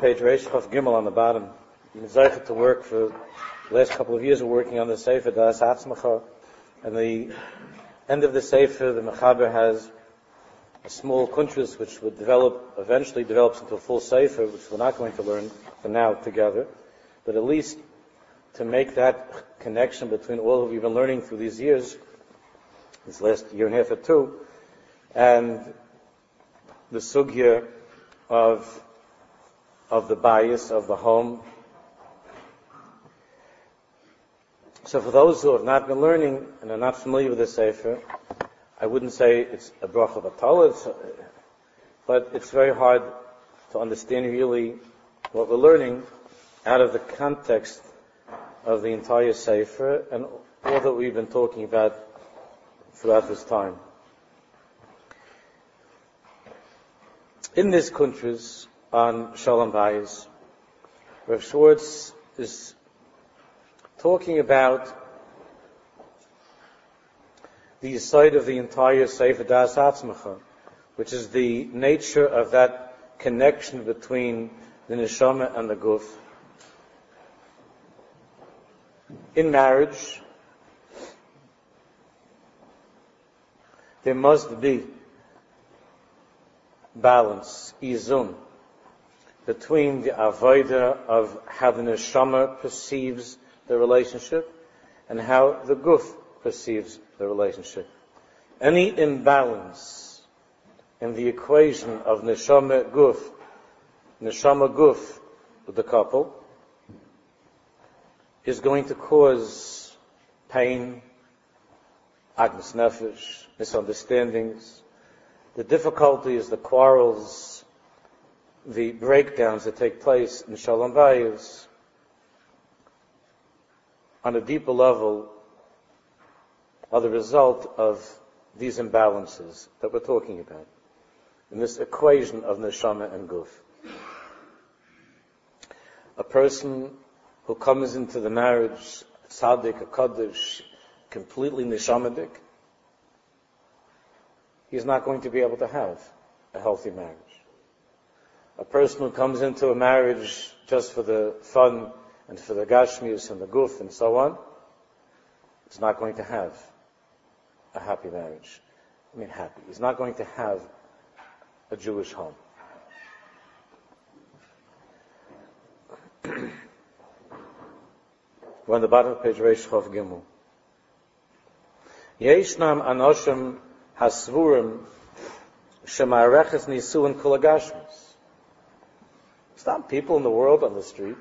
page Reish Chav Gimel on the bottom. Been to work for the last couple of years. We're working on the Sefer Das Atzmacha, and the end of the Sefer, the Mechaber has a small kuntras which would develop, eventually develops into a full Sefer, which we're not going to learn for now together, but at least to make that connection between all that we've been learning through these years, this last year and a half or two, and the sugya of of the bias of the home. So for those who have not been learning and are not familiar with the Sefer, I wouldn't say it's a bracha batalah, but it's very hard to understand really what we're learning out of the context of the entire Sefer and all that we've been talking about throughout this time. In this kuntras on Shalom Bayis, Rav Schwartz is talking about the side of the entire Sefer Das Atzmacha, which is the nature of that connection between the neshama and the guf. In marriage, there must be balance, izun, between the avodah of how the neshama perceives the relationship and how the guf perceives the relationship. Any imbalance in the equation of neshama guf, neshama guf with the couple, is going to cause pain, agmas nefesh, misunderstandings, the difficulties, the quarrels, the breakdowns that take place in Shalom Bayis on a deeper level are the result of these imbalances that we're talking about in this equation of neshama and guf. A person who comes into the marriage, tzaddik, a kaddish, completely neshamadik, he's not going to be able to have a healthy marriage. A person who comes into a marriage just for the fun and for the gashmius and the guf and so on, is not going to have a happy marriage. I mean, happy. He's not going to have a Jewish home. We're on the bottom of page Reish Chav Gimel. Yeshnam anoshim hasvurim shemareches nisuin kulagashmis. Some people in the world on the street,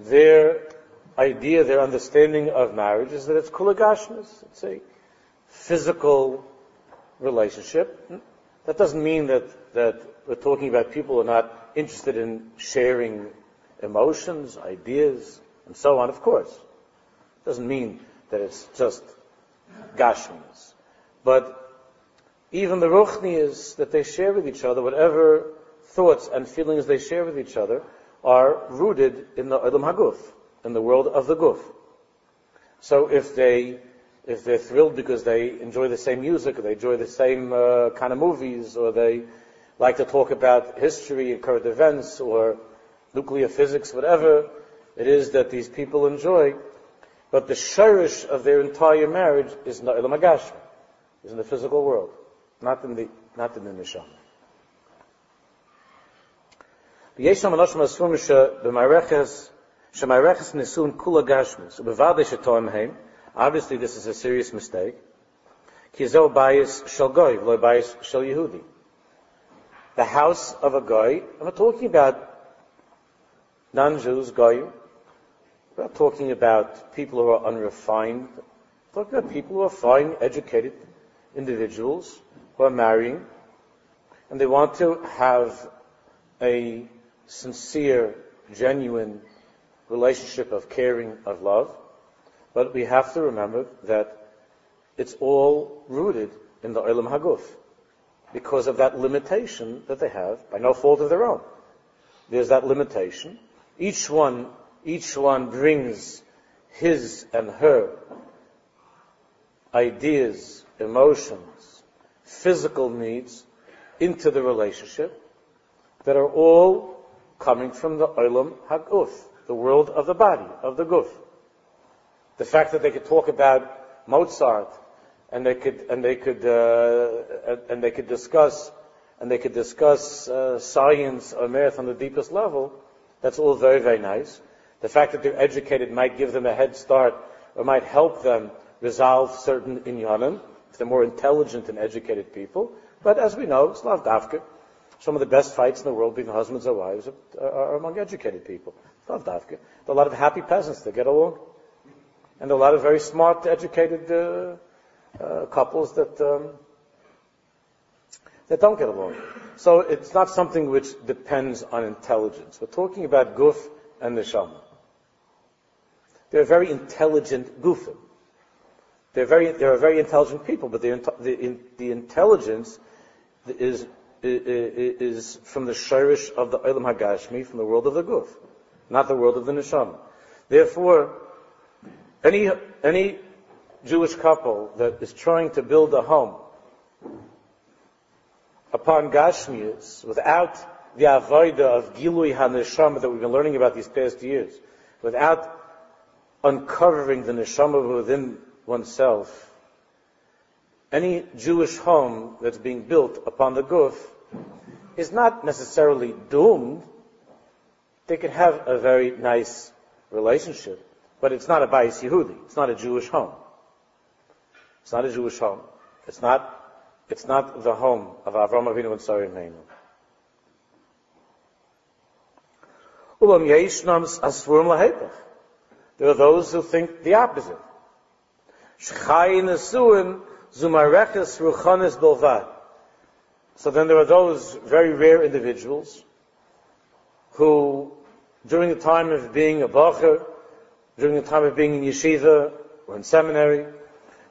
their idea, their understanding of marriage is that it's kulagashmis. It's a physical relationship. That doesn't mean that, that we're talking about people who are not interested in sharing emotions, ideas, and so on, of course. It doesn't mean that it's just gashmis. But even the ruchnias that they share with each other, whatever thoughts and feelings they share with each other, are rooted in the Olam Haguf, in the world of the Guf. So if they if they're thrilled because they enjoy the same music, or they enjoy the same uh, kind of movies, or they like to talk about history and current events, or nuclear physics, whatever it is that these people enjoy, but the shirish of their entire marriage is the Magash, is in the physical world, not in the not in the neshama. ויש אנשים הספורים שבמערכס, שמערכס ניסון כולה גשמוס, ובוודאי שתואם הם, Obviously, this is a serious mistake. Kizel bias shall goy, lo bias shall Yehudi. The house of a goy. I'm not talking about non-Jews, goy. We're not talking about people who are unrefined. We're talking about people who are fine, educated individuals who are marrying, and they want to have a sincere, genuine relationship of caring, of love. But we have to remember that it's all rooted in the Olam Haguf because of that limitation that they have by no fault of their own. There's that limitation. Each one, each one brings his and her ideas, emotions, physical needs into the relationship that are all coming from the Olam Haguf, the world of the body, of the Guf. The fact that they could talk about Mozart and they could and they could uh, and they could discuss and they could discuss uh, science or math on the deepest level. That's all very very nice. The fact that they're educated might give them a head start or might help them resolve certain inyanim if they're more intelligent and educated people. But as we know, dafka. Some of the best fights in the world between husbands and wives are, are among educated people. Dafka. There are a lot of happy peasants that get along. And a lot of very smart, educated uh, uh, couples that um, that don't get along. So it's not something which depends on intelligence. We're talking about guf and neshama. They're very intelligent gufim. They're very, they're very intelligent people, but the, the, the intelligence is, is, from the shirish of the Olam Hagashmi, from the world of the guf, not the world of the neshama. Therefore, any, any Jewish couple that is trying to build a home upon Gashmias without the avoida of Gilui HaNeshama that we've been learning about these past years, without uncovering the Neshama within oneself, any Jewish home that's being built upon the Guf is not necessarily doomed. They could have a very nice relationship, but it's not a Bayis Yehudi. It's not a Jewish home. It's not a Jewish home. It's not, it's not the home of Avram Avinu and Sarah Imeinu. There are those who think the opposite. Zumareches Ruchanis Bilvad. So then there are those very rare individuals who, during the time of being a bacher, during the time of being in yeshiva or in seminary,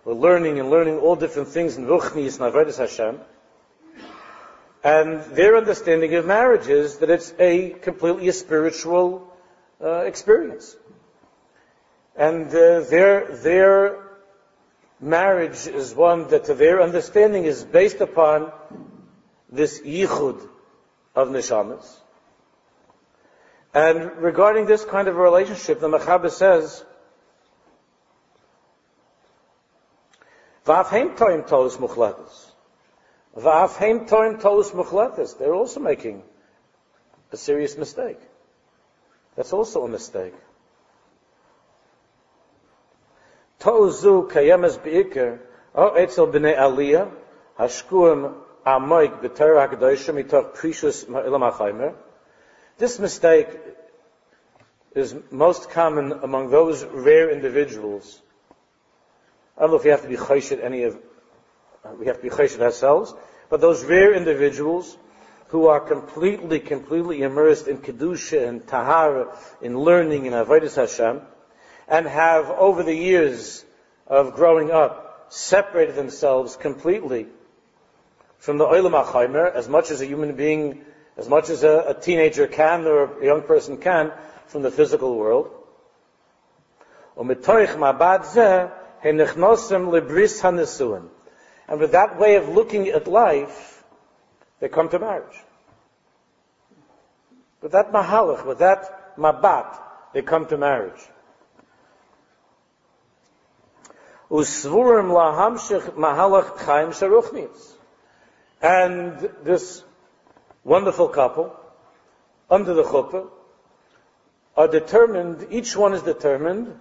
we're learning and learning all different things in Ruchnis and Hashem. And their understanding of marriage is that it's a completely a spiritual uh, experience. And uh, their, their marriage is one that their understanding is based upon this yichud of neshamas. And regarding this kind of relationship, the Mechaber says Va'afheim toim tolos muchletes. Va'afheim toim tolos muchletes. They're also making a serious mistake. That's also a mistake. Tozu kayemes o etzel b'nei aliyah, hashkuim mitoch prishus. This mistake is most common among those rare individuals I don't know if we have to be choshed any of, we have to be choshed ourselves, but those rare individuals who are completely, completely immersed in kedusha and tahara, in learning in avodas Hashem, and have over the years of growing up separated themselves completely from the olam achaymer, as much as a human being, as much as a, a teenager can or a young person can, from the physical world. And with that way of looking at life, they come to marriage. With that mahalach, with that mabat, they come to marriage. Usvurim lahamshich mahalach chaim sharuchnis. And this wonderful couple, under the chuppah, are determined, each one is determined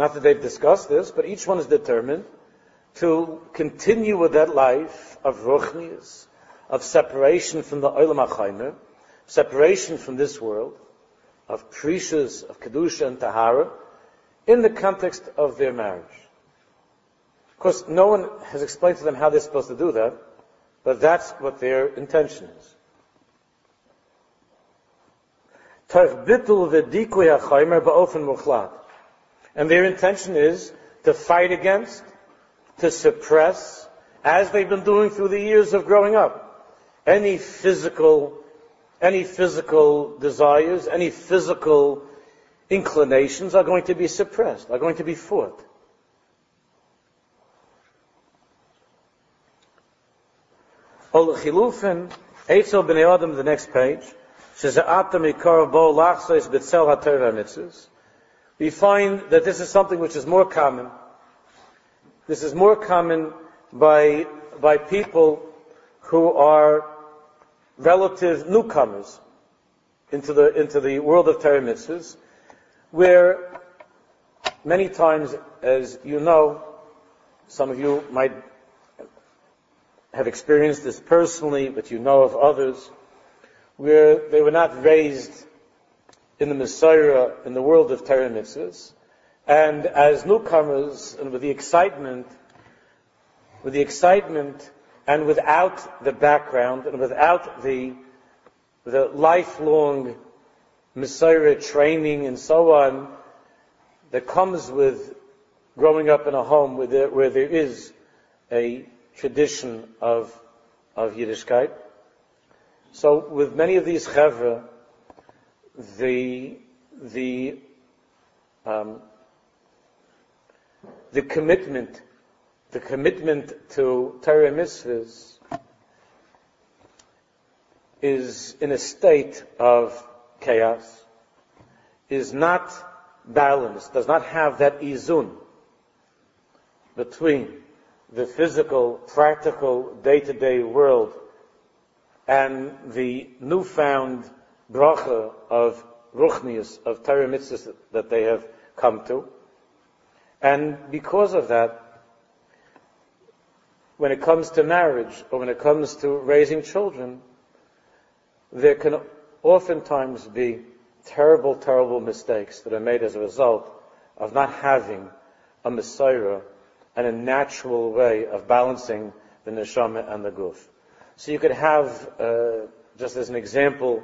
not that they've discussed this, but each one is determined to continue with that life of ruchnias, of separation from the Olam HaChaimer, separation from this world, of prishus, of Kedusha and Tahara, in the context of their marriage. Of course, no one has explained to them how they're supposed to do that, but that's what their intention is. And their intention is to fight against, to suppress, as they've been doing through the years of growing up, any physical, any physical desires, any physical inclinations are going to be suppressed, are going to be fought. Ol Chilufin, Eitzel B'nei Adam, the next page, We find that this is something which is more common. This is more common by, by people who are relative newcomers into the, into the world of Torah mitzvahs, where many times, as you know, some of you might have experienced this personally, but you know of others, where they were not raised in the Messiah, in the world of Torah and as newcomers, and with the excitement, with the excitement, and without the background, and without the, the lifelong Messiah training and so on, that comes with growing up in a home where there, where there is a tradition of, of Yiddishkeit. So with many of these chevra, the, the, um, the commitment, the commitment to Torah mitzvahs is in a state of chaos, is not balanced, does not have that izun between the physical, practical, day-to-day world and the newfound bracha of ruchnius, of Torah that they have come to. And because of that, when it comes to marriage or when it comes to raising children, there can oftentimes be terrible, terrible mistakes that are made as a result of not having a Messiah and a natural way of balancing the neshama and the guf. So you could have, uh, just as an example,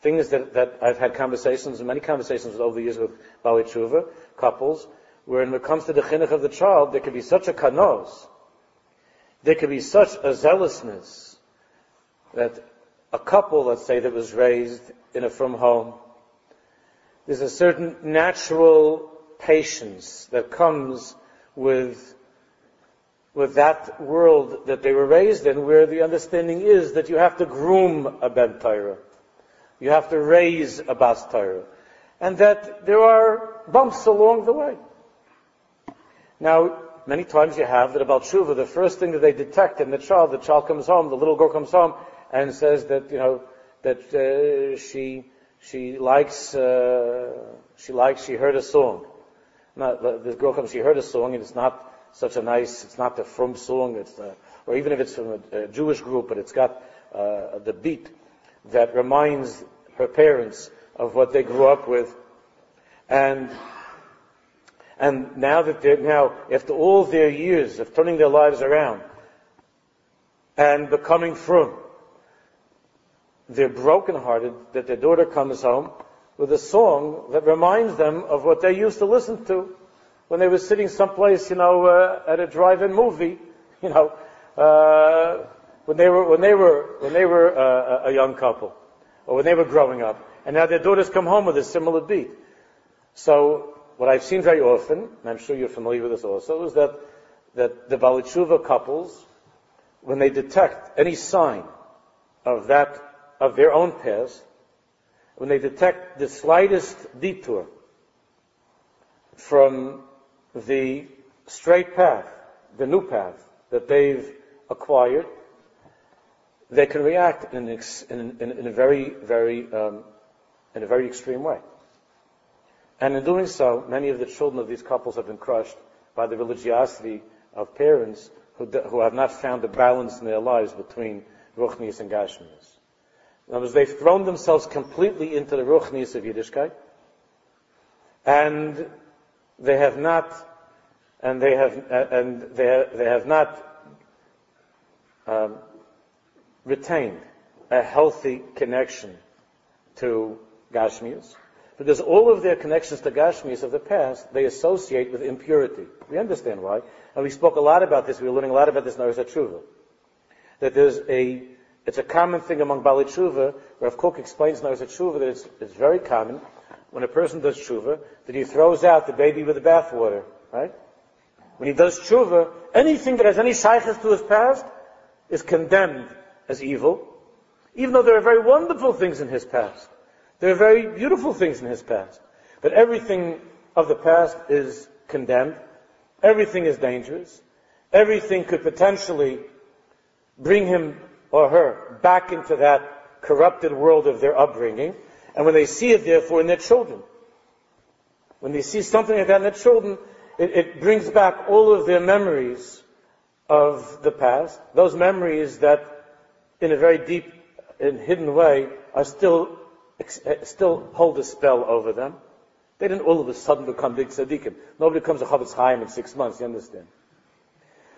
things that, that I've had conversations, many conversations over the years with Baalei Tshuva, couples, where when it comes to the chinuch of the child, there could be such a kanos, there could be such a zealousness that a couple, let's say, that was raised in a from home, there's a certain natural patience that comes with, with that world that they were raised in, where the understanding is that you have to groom a Ben. You have to raise a Bas Torah. And that there are bumps along the way. Now, many times you have that about Shuva, the first thing that they detect in the child, the child comes home, the little girl comes home, and says that, you know, that uh, she, she likes, uh, she likes, she heard a song. Not, this girl comes, she heard a song, and it's not such a nice, it's not the from song, it's, uh, or even if it's from a, a, Jewish group, but it's got uh, the beat that reminds her parents of what they grew up with. And, and now that they're, now, after all their years of turning their lives around and becoming from, they're brokenhearted that their daughter comes home with a song that reminds them of what they used to listen to when they were sitting someplace, you know, uh, at a drive-in movie, you know, uh, when they were when they were when they were uh, a young couple, or when they were growing up, and now their daughters come home with a similar beat. So what I've seen very often, and I'm sure you're familiar with this also, is that that the Balitshuva couples, when they detect any sign of that of their own past, when they detect the slightest detour from the straight path, the new path that they've acquired, they can react in, in, in, in a very, very, um, in a very extreme way. And in doing so, many of the children of these couples have been crushed by the religiosity of parents who, who have not found a balance in their lives between Ruchnius and Gashmius. Words, they've thrown themselves completely into the Ruchnius of Yiddishkeit, and they have not, and they have, and they, they have not um, retained a healthy connection to Gashmias. Because all of their connections to Gashmias of the past, they associate with impurity. We understand why. And we spoke a lot about this, we were learning a lot about this in Arizat Tshuva. That there's a it's a common thing among Baalei Tshuva. Rav Kook explains in Arizat Tshuva that it's, it's very common when a person does Tshuva that he throws out the baby with the bathwater, right? When he does Tshuva, anything that has any shaykhs to his past is condemned as evil. Even though there are very wonderful things in his past. There are very beautiful things in his past. But everything of the past is condemned. Everything is dangerous. Everything could potentially bring him or her back into that corrupted world of their upbringing. And when they see it, therefore, in their children, when they see something like that in their children, it, it brings back all of their memories of the past, those memories that, in a very deep and hidden way, are still eh, still hold a spell over them. They didn't all of a sudden become big tzaddikim. Nobody becomes a Chofetz Chaim in six months, you understand?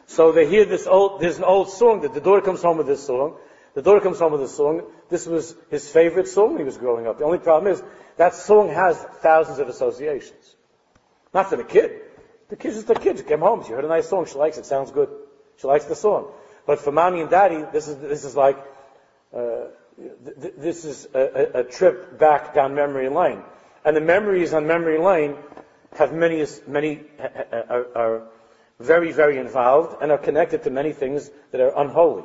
So they hear this old, there's an old song that the daughter comes home with this song. The daughter comes home with this song. This was his favorite song when he was growing up. The only problem is that song has thousands of associations. Not for the kid. The kid's just a kid. She came home. She heard a nice song. She likes it. Sounds good. She likes the song. But for mommy and daddy, this is, this is like, uh, th- this is a, a, trip back down memory lane. And the memories on memory lane have many, many, uh, uh, uh, are, are very, very involved and are connected to many things that are unholy.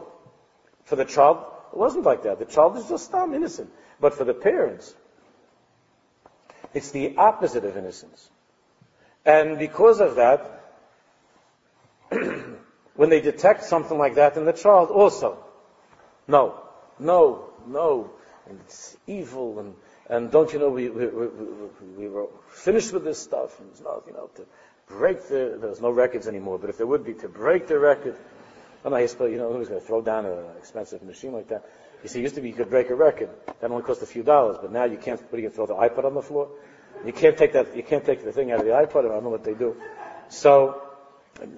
For the child, it wasn't like that. The child is just dumb, innocent. But for the parents, it's the opposite of innocence. And because of that, when they detect something like that in the child, also, no, no, no, and it's evil, and, and don't you know, we, we, we, we were finished with this stuff, and it's not, you know, to break the, there's no records anymore, but if there would be, to break the record, I'm not you know, who's going to throw down an expensive machine like that? You see, it used to be you could break a record. That only cost a few dollars, but now you can't, what are you throw the iPod on the floor? You can't take that, you can't take the thing out of the iPod, I don't know what they do. So,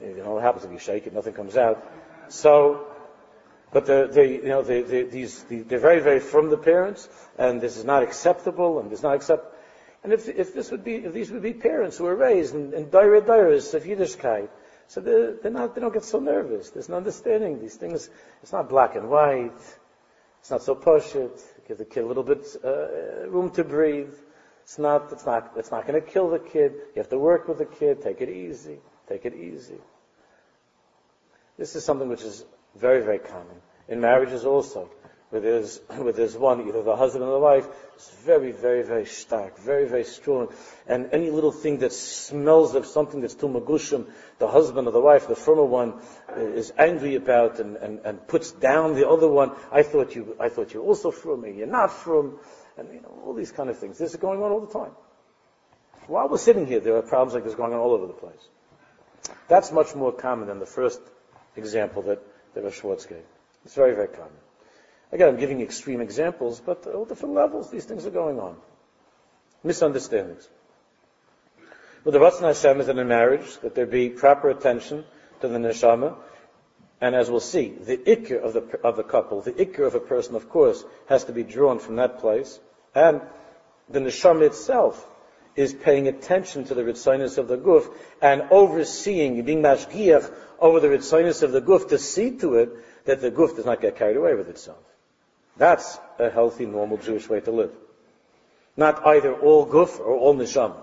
you know what happens if you shake it, nothing comes out. So, but the, the, you know, the, the, these, the, they're very, very from the parents, and this is not acceptable, and this not accept. And if, if this would be, if these would be parents who were raised in, in dire diras of Yiddishkeit, so they're, they're not, they don't get so nervous. There's an understanding. These things, it's not black and white. It's not so push it. Give the kid a little bit uh, room to breathe. It's not, it's not, it's not going to kill the kid. You have to work with the kid. Take it easy. Take it easy. This is something which is very, very common. In marriages also, where there's, where there's one, either the husband or the wife, is very, very, very stark, very, very strong. And any little thing that smells of something that's too magushim, the husband or the wife, the former one, is angry about and, and, and puts down the other one. I thought you, I thought you were also from, and you're not from and you know, all these kind of things. This is going on all the time. While we're sitting here, there are problems like this going on all over the place. That's much more common than the first example that, that Schwartz gave. It's very, very common. Again, I'm giving extreme examples, but at all different levels, these things are going on. Misunderstandings. Well, the Ratzon Hashem is in a marriage, that there be proper attention to the neshama, and as we'll see, the ikr of the, of the couple, the ikr of a person, of course, has to be drawn from that place. And the neshama itself is paying attention to the ritzinus of the guf and overseeing, being mashgiach over the ritzinus of the guf to see to it that the guf does not get carried away with itself. That's a healthy, normal Jewish way to live. Not either all guf or all neshama.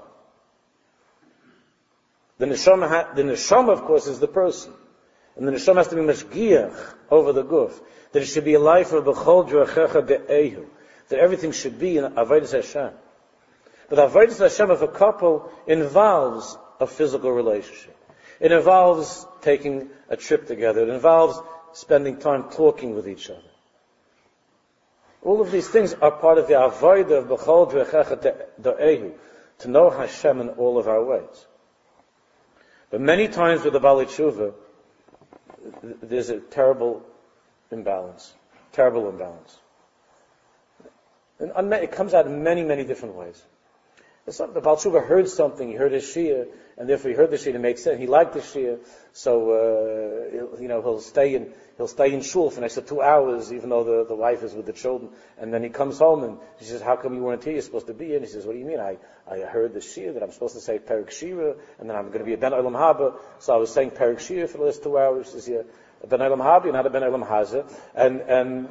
The neshama, the neshama, of course, is the person. And the neshama has to be mashgiach over the guf. That it should be a life of b'chol drachecha de'ehu. That everything should be in avodas Hashem. But avodas Hashem of a couple involves a physical relationship. It involves taking a trip together. It involves spending time talking with each other. All of these things are part of the avodah of drachecha de'ehu. To know Hashem in all of our ways. But many times with the Baalei Tshuva, there's a terrible imbalance. Terrible imbalance. And it comes out in many, many different ways. Not, the Baal Tshuva heard something, he heard his Shia, and therefore he heard the Shia, it makes sense. He liked the Shia, so, uh, you know, he'll stay in, he'll stay in shul for an extra two hours, even though the, the wife is with the children. And then he comes home and she says, how come you weren't here? You're supposed to be here. And he says, what do you mean? I, I heard the Shia that I'm supposed to say Perek Shira, and then I'm going to be a Ben Olam Haba, so I was saying Perek Shira for the last two hours. He says, yeah, Ben Olam Haba, you're not a Ben Olam Haza, and, and,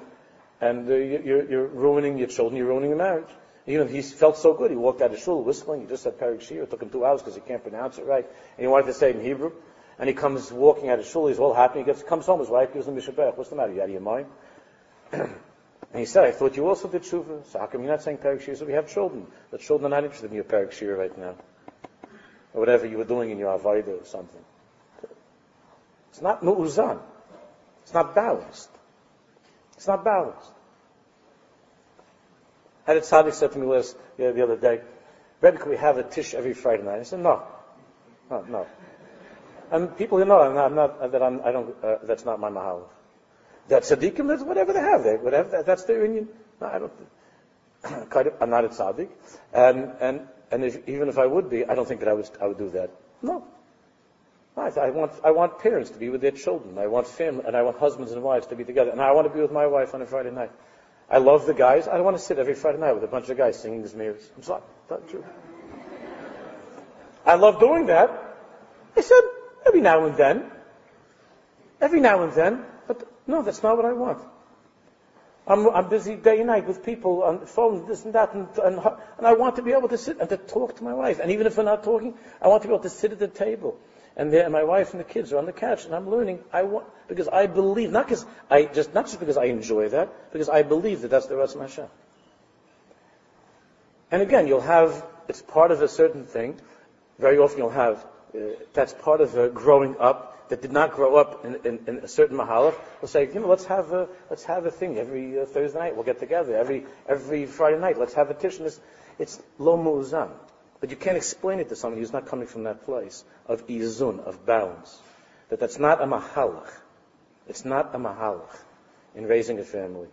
and uh, you're, you're ruining your children, you're ruining your marriage. You know, he felt so good. He walked out of shul whistling. He just said Perik Shir. It took him two hours because he can't pronounce it right. And he wanted to say it in Hebrew. And he comes walking out of shul. He's all happy. He gets, comes home. His wife gives him Mishabech. What's the matter? You out of your mind? And he said, I thought you also did tshuva. So how come you're not saying Perik Shir? So we have children. The children are not interested in your Perik Shir right now. Or whatever you were doing in your Avaida or something. It's not mu'uzan. It's not balanced. It's not balanced. Had a tzaddik said to me last, the, the other day, Rebbe, can we have a tish every Friday night? I said, no. No, no. And people, you know, I'm not, I'm not that I'm, I don't, uh, that's not my mahal. That tzaddikim, that's whatever they have, they, whatever, that, that's their union. No, I don't, kind of, I'm not a tzaddik. And, and, and if, even if I would be, I don't think that I would, I would do that. No. I want, I want parents to be with their children. I want family, and I want husbands and wives to be together. And I want to be with my wife on a Friday night. I love the guys. I don't want to sit every Friday night with a bunch of guys singing the mirrors. I'm sorry. Not true. I love doing that. I said, every now and then. Every now and then. But no, that's not what I want. I'm, I'm busy day and night with people on the phone, this and that, and, and, and I want to be able to sit and to talk to my wife. And even if we're not talking, I want to be able to sit at the table and there, my wife and the kids are on the couch, and I'm learning. I want because I believe, not because I just not just because I enjoy that, because I believe that that's the Ratzon Hashem. And again, you'll have it's part of a certain thing. Very often, you'll have uh, that's part of a growing up that did not grow up in, in, in a certain mahalach. We'll say, you know, let's have a let's have a thing every uh, Thursday night. We'll get together every every Friday night. Let's have a tish. It's lo mu'uzan. But you can't explain it to someone who's not coming from that place of izun, of balance. That that's not a mahalach. It's not a mahalach in raising a family.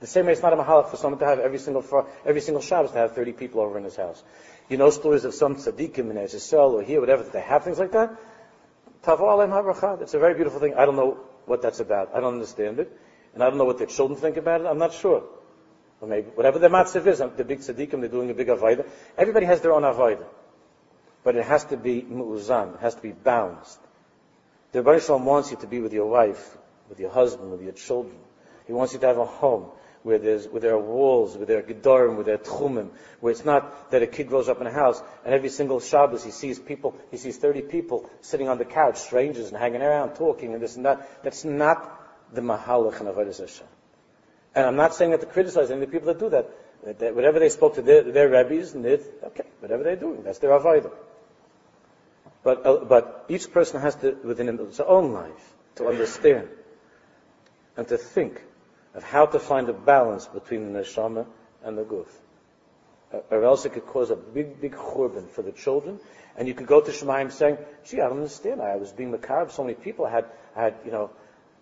The same way it's not a mahalach for someone to have every single every single Shabbos to have 30 people over in his house. You know stories of some tzaddikim in Eretz or here, whatever, that they have things like that? It's a very beautiful thing. I don't know what that's about. I don't understand it. And I don't know what their children think about it. I'm not sure. Or maybe whatever the matzav is, the big tzaddikim, they're doing a big avodah. Everybody has their own avodah. But it has to be mu'uzan, it has to be balanced. The Rebbe Shalom wants you to be with your wife, with your husband, with your children. He wants you to have a home where there's, where there are walls, where there are gedarim, where there are tchumim, where it's not that a kid grows up in a house and every single Shabbos he sees people, he sees 30 people sitting on the couch, strangers, and hanging around, talking, and this and that. That's not the mahalach and avodah Hashem. And I'm not saying that to criticize any of the people that do that. that, that whatever they spoke to their, their rabbis, and okay, whatever they're doing, that's their avodah. But, uh, but each person has to, within his own life, to understand and to think of how to find a balance between the neshama and the guf. Uh, or else it could cause a big, big churban for the children. And you could go to Shemaim saying, gee, I don't understand. I was being mekarev. So many people I had, I had, you know,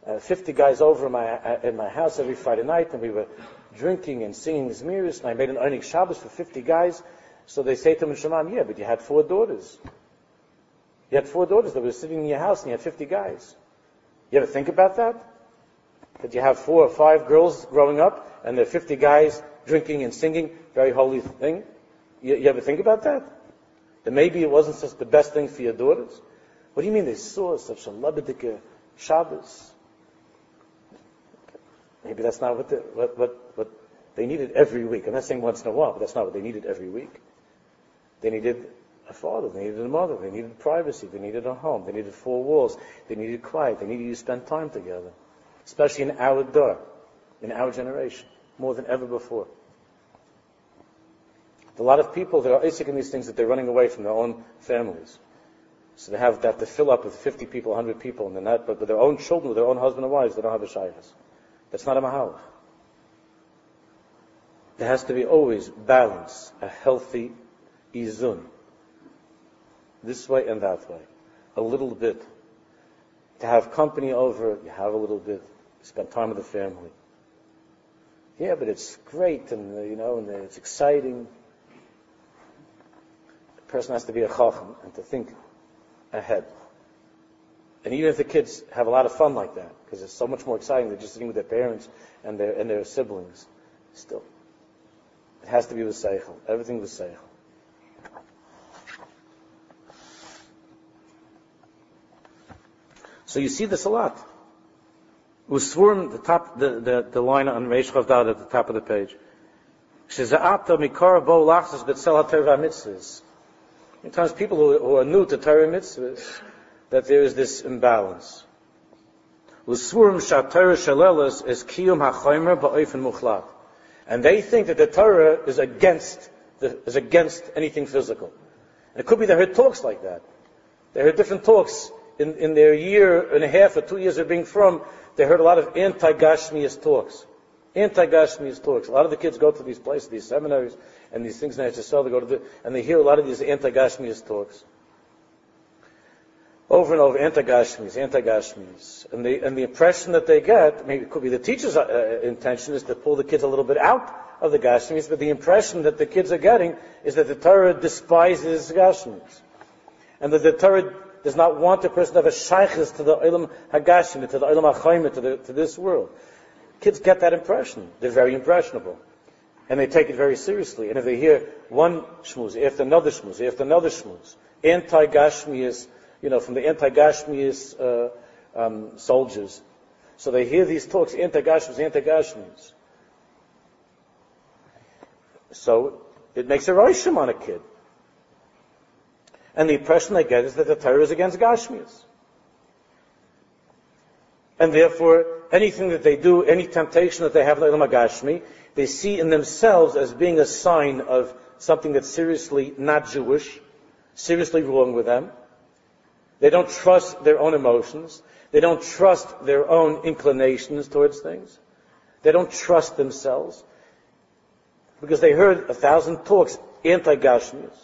uh, 50 guys over in my, uh, in my house every Friday night, and we were drinking and singing Zmiris, and I made an earning Shabbos for 50 guys. So they say to him Shemam, yeah, but you had four daughters. You had four daughters that were sitting in your house, and you had 50 guys. You ever think about that? That you have four or five girls growing up, and there are 50 guys drinking and singing, very holy thing. You, you ever think about that? That maybe it wasn't such the best thing for your daughters? What do you mean they saw such a labadika Shabbos? Maybe that's not what, the, what, what, what they needed every week. I'm not saying once in a while, but that's not what they needed every week. They needed a father, they needed a mother, they needed privacy, they needed a home, they needed four walls, they needed quiet, they needed to spend time together. Especially in our door, in our generation, more than ever before. A lot of people that are Isaac in these things that they're running away from their own families. So they have that to fill up with 50 people, 100 people, and then that, but with their own children, with their own husband and wives, they don't have a shayas. That's not a mahal. There has to be always balance, a healthy izun. This way and that way. A little bit. To have company over, you have a little bit. Spend time with the family. Yeah, but it's great and, uh, you know, and it's exciting. A person has to be a chacham and to think ahead. And even if the kids have a lot of fun like that, because it's so much more exciting than just sitting with their parents and their, and their siblings, still, it has to be with Seichel. Everything with Seichel. So you see this a lot. Usvurim, the top, the, the, the line on Reish Chavdad at the top of the page. Sometimes people who, who are new to Torah mitzvahs, that there is this imbalance. And they think that the Torah is against, the, is against anything physical. And it could be they heard talks like that. They heard different talks in, in their year and a half or two years of being from, they heard a lot of anti-Gashmias talks. Anti-Gashmias talks. A lot of the kids go to these places, these seminaries, and these things in HSL, they go to the, and they hear a lot of these anti-Gashmias talks. Over and over, anti-Gashmis, anti-Gashmis. And the, and the impression that they get, maybe it could be the teacher's uh, intention is to pull the kids a little bit out of the Gashmis, but the impression that the kids are getting is that the Torah despises Gashmis. And that the Torah does not want a person to have a shaykhis to the Olam Hagashim, to the Olam HaChaim, to, to this world. Kids get that impression. They're very impressionable. And they take it very seriously. And if they hear one shmuz after another shmuz after another shmuz, anti-Gashmias, you know, from the anti-Gashmias uh, um, soldiers, so they hear these talks, anti-Gashmias, anti-Gashmias. So it makes a roishim on a kid. And the impression they get is that the Torah is against Gashmias. And therefore, anything that they do, any temptation that they have in a Gashmi, they see in themselves as being a sign of something that's seriously not Jewish, seriously wrong with them. They don't trust their own emotions. They don't trust their own inclinations towards things. They don't trust themselves. Because they heard a thousand talks anti-Gashmias.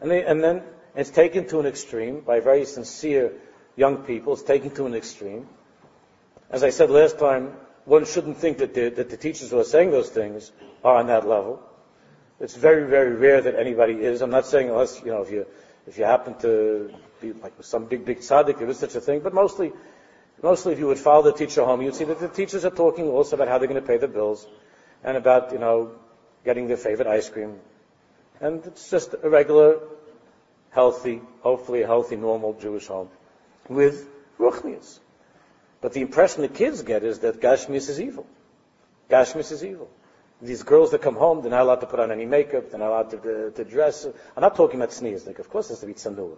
And, they, and then it's taken to an extreme by very sincere young people. It's taken to an extreme. As I said last time, one shouldn't think that the, that the teachers who are saying those things are on that level. It's very, very rare that anybody is. I'm not saying unless, you know, if you, if you happen to be like some big, big tzaddik, there is such a thing, but mostly, mostly if you would follow the teacher home, you'd see that the teachers are talking also about how they're going to pay the bills and about, you know, getting their favorite ice cream and it's just a regular, healthy, hopefully a healthy, normal Jewish home with ruchnias. But the impression the kids get is that Gashmis is evil. Gashmis is evil. These girls that come home, they're not allowed to put on any makeup, they're not allowed to, to dress. I'm not talking about sneers, like, of course there's to be tzanua.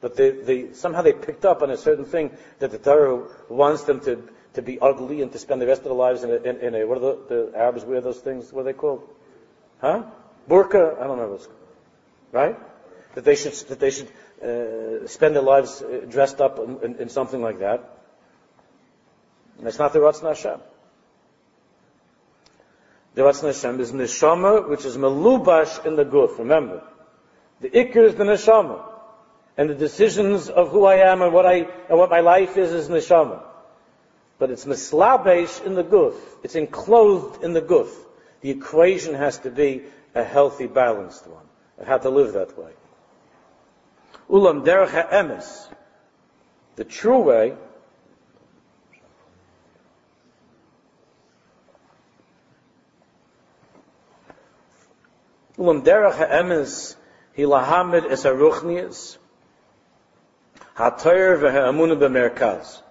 But they, they, somehow they picked up on a certain thing that the Torah wants them to, to be ugly and to spend the rest of their lives in a, in, in a what are the, the Arabs wear those things? What are they called? Huh? burqa, I don't know what's right? That they should that they should uh, spend their lives uh, dressed up in, in, in, something like that. And it's not the Ratzon Hashem. The Ratzon Hashem is neshama, which is melubash in the guf. Remember, the ikr is the neshama, and the decisions of who I am and what I and what my life is is neshama. But it's mislabesh in the guf. It's enclosed in the guf. The equation has to be a healthy, balanced one. I have to live that way. Ulam derech emes. The true way Ulam derech ha'emes hilahamid es b'merkaz.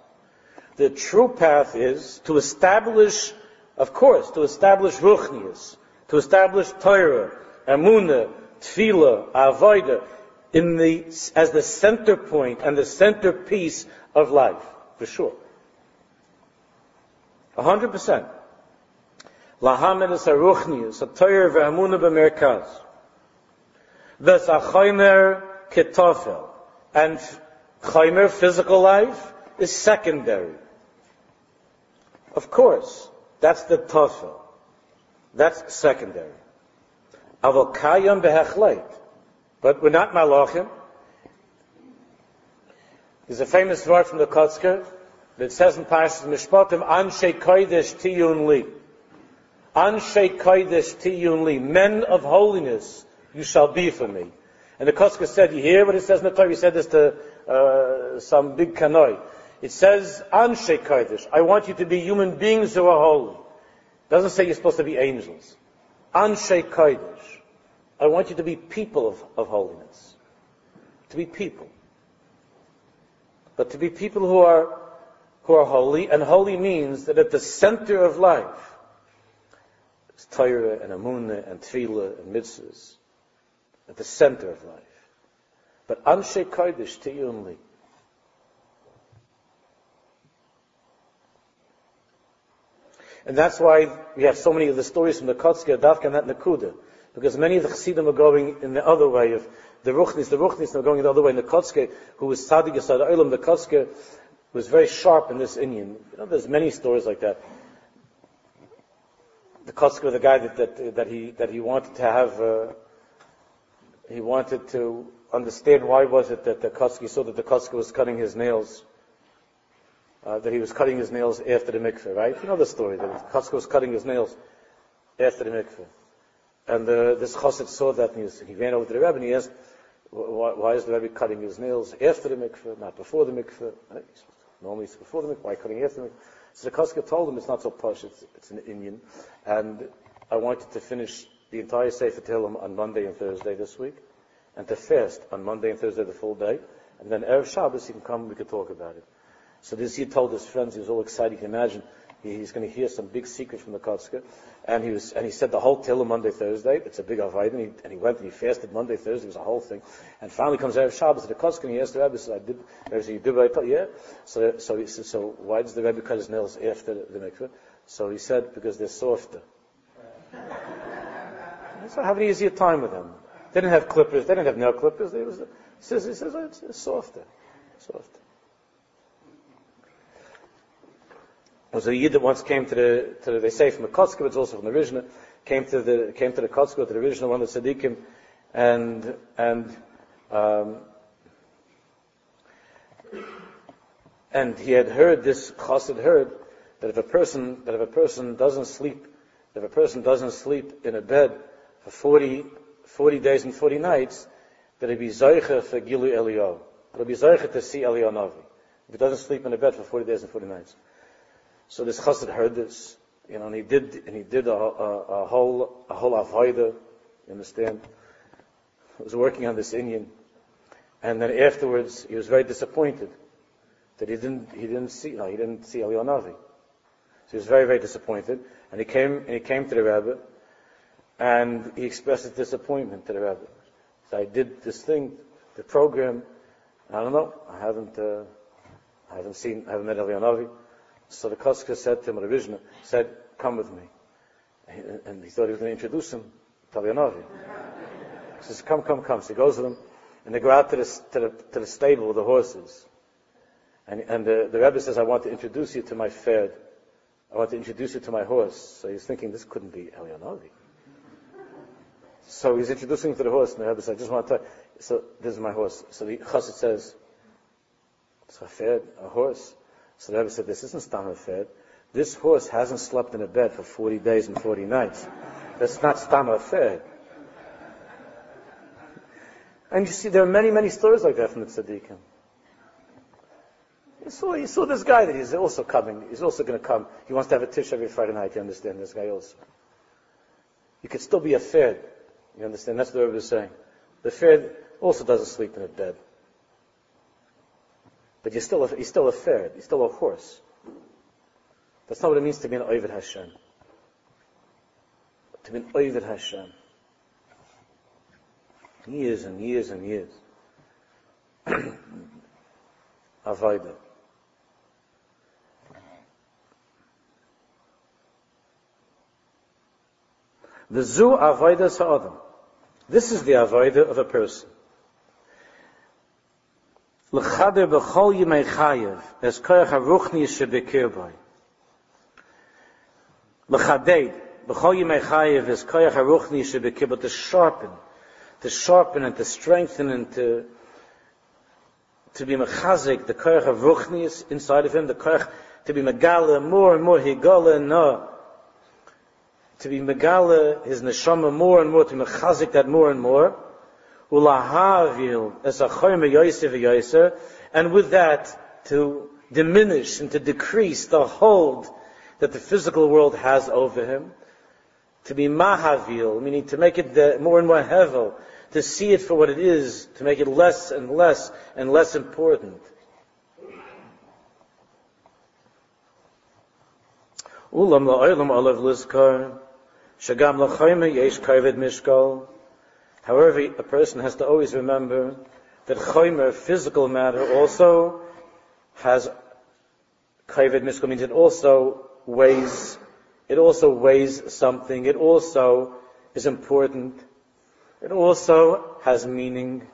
The true path is to establish, of course, to establish ruchnias, to establish Torah, Amunah, Tefillah, Avodah, in the, as the center point and the centerpiece of life, for sure. A hundred percent. Lahamed es haruchnius, a Torah ve'amunah b'merkaz. Ves achaymer ketofel. And chaymer, physical life, is secondary. Of course, that's the tofel. That's secondary. Avokayam behechleit. But we're not malachim. There's a famous word from the Kotzker that says in Parashas Mishpatim, Anshe Kodesh Tiyun Li. Anshe Kodesh Tiyun Li. Men of holiness you shall be for me. And the Kotzker said, you hear what it says in the Torah? He said this to uh, some big kanoi. It says, Anshe Kodesh. I want you to be human beings who are holy. Doesn't say you're supposed to be angels. Anshe Kodesh. I want you to be people of, of holiness. To be people. But to be people who are, who are holy, and holy means that at the center of life is Torah and Amunah and Tefillah and Mitzvahs. At the center of life. But Anshe Kodesh to only. And that's why we have so many of the stories from the Kotzker, Davka, and that Nakuda. Because many of the Chassidim are going in the other way of the Ruchnis, the Ruchnis are going the other way. And the Kotzker, who was Tzaddik Yesod Olam, the Kotzker was very sharp in this Indian. You know, there's many stories like that. The Kotzker, the guy that, that, that he, that he wanted to have, uh, he wanted to understand why was it that the Kotzker saw that the Kotzker was cutting his nails uh, that he was cutting his nails after the mikveh, right? You know the story, that Kotzker was cutting his nails after the mikveh. And uh, this chassid saw that and he, he ran over to the Rebbe and he asked, why, why, is the Rebbe cutting his nails after the mikveh, not before the mikveh? Normally it's before the mikveh, why cutting after the mikveh? So the Kotzker told him it's not so posh, it's, it's an Indian. And I wanted to finish the entire Sefer Tehillim on Monday and Thursday this week, and to fast on Monday and Thursday the full day, and then Erev Shabbos he can come and we can talk about it. So this he told his friends, he was all excited, you can imagine, he's going to hear some big secret from the Kotzker. And he was, and he said the whole Tehillim Monday, Thursday. It's a big avoid, and he, and he went and he fasted Monday, Thursday. It was a whole thing. And finally comes Erev Shabbos to the Kotzker, and he asked the Rebbe, said, I did, Rebbe said, you did what I told you? Yeah. So, so he said, so why does the Rebbe cut his nails after the, the mikveh? So he said, because they're softer. so have an easier time with them. They didn't have clippers, they didn't have nail clippers, they was, says, he says, oh, it's, softer. Softer. There was a yid that once came to the, to the they say from the Kotzker, but it's also from the Rishna, came to the, came to the Kotzker, to the Rishna, one of the Tzaddikim, and, and, um, and he had heard, this Chassid heard, that if a person, that if a person doesn't sleep, if a person doesn't sleep in a bed for 40, 40 days and 40 nights, that he'd be Zaycha for Gilu Eliyahu. It'll be Zaycha to see Eliyahu Navi. If he doesn't sleep in a bed for 40 days and 40 nights. So this chassid heard this, you know, and he did, and he did a, a, a whole, a whole avoida, you understand? He was working on this Indian, and then afterwards he was very disappointed that he didn't, he didn't see, no, he didn't see Elionavi. So he was very, very disappointed, and he came, and he came to the Rebbe, and he expressed his disappointment to the Rebbe. So I did this thing, the program, I don't know, I haven't, uh, I haven't seen, I haven't met Elionavi. So the Kotzker said to him, Ravishna, said, come with me. And he thought he was going to introduce him to Leonovi. He says, come, come, come. So he goes with him, and they go out to the, to the, to the stable with the horses. And, and the, the Rebbe says, I want to introduce you to my fed. I want to introduce you to my horse. So he's thinking, this couldn't be Elionovi. So he's introducing him to the horse, and the Rebbe says, I just want to tell you. So this is my horse. So the chassid says, it's a fed, a horse. So the Rebbe said, this isn't Stam fed. This horse hasn't slept in a bed for 40 days and 40 nights. That's not Stam fed. And you see, there are many, many stories like that from the tzaddikim. You saw, you saw this guy that he's also coming. He's also going to come. He wants to have a tish every Friday night. You understand this guy also. You could still be a fed. You understand? That's what the Rebbe is saying. The fed also doesn't sleep in a bed. But you're still a, he's still a ferret, he's still a horse. That's not what it means to be an Ovid Hashem. To be an Ovid Hashem. Years and years and years. Avoida. The Zu Avoida Sa'adam. This is the Avoida of a person. L'chader b'chol yimei chayev, es koyach ha-ruchni. L'chader b'chol yimei chayev, es koyach ha-ruchni to sharpen, to sharpen and to strengthen and to, to be mechazik, the koyach ha-ruchni inside of him, the koyach to be megala more and more, higala no, to be megala his neshama more and more, to mechazik that more and more, Ulahavil as a and with that to diminish and to decrease the hold that the physical world has over him. To be mahavil, meaning to make it more and more hevel, to see it for what it is, to make it less and less and less important. Ulam la'olam olav lizkar, shagam la'chayme yesh kaved mishkal, However, a person has to always remember that chaymer, physical matter, also has kaved miskal means it also weighs it also weighs something, it also is important, it also has meaning.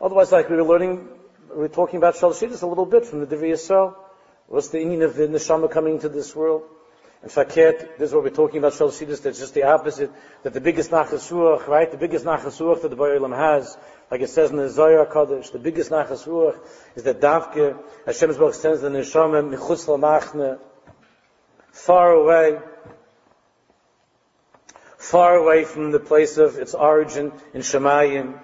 Otherwise, like we were learning, we were talking about Shalashidus a little bit from the Divrei Yisrael. What's the meaning of the neshama coming into this world? In Faket, this is what we're talking about Shalashidus, that's just the opposite, that the biggest Nachas Ruach, right, the biggest Nachas Ruach that the Baruch has, like it says in the Zohar Kodesh, the biggest Nachas Ruach is that Davke, Hashem's Baruch sends the neshama, Michutz Lamachne, far away, far away from the place of its origin in Shemayim.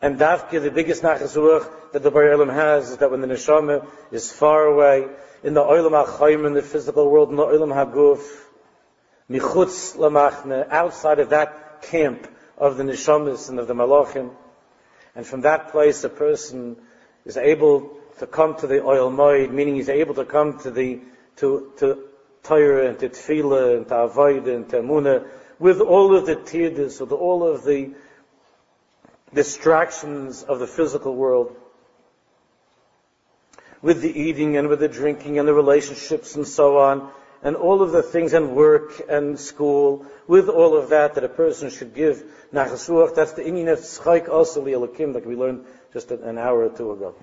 And Davke, the biggest nachas that the Bar has, is that when the neshama is far away, in the Olam HaChaim, in the physical world, in the Olam HaGuf, Michutz Lamachne, outside of that camp of the neshamas and of the malachim, and from that place a person is able to come to the oil moed, meaning he's able to come to the to to Torah and to Tefillah and to Avoid and to Amunah with all of the tirdis, with all of the distractions of the physical world, with the eating and with the drinking and the relationships and so on, and all of the things and work and school, with all of that that a person should give nachasuach, that's the inyan of tzchaik osali alakim, like we learned just an hour or two ago.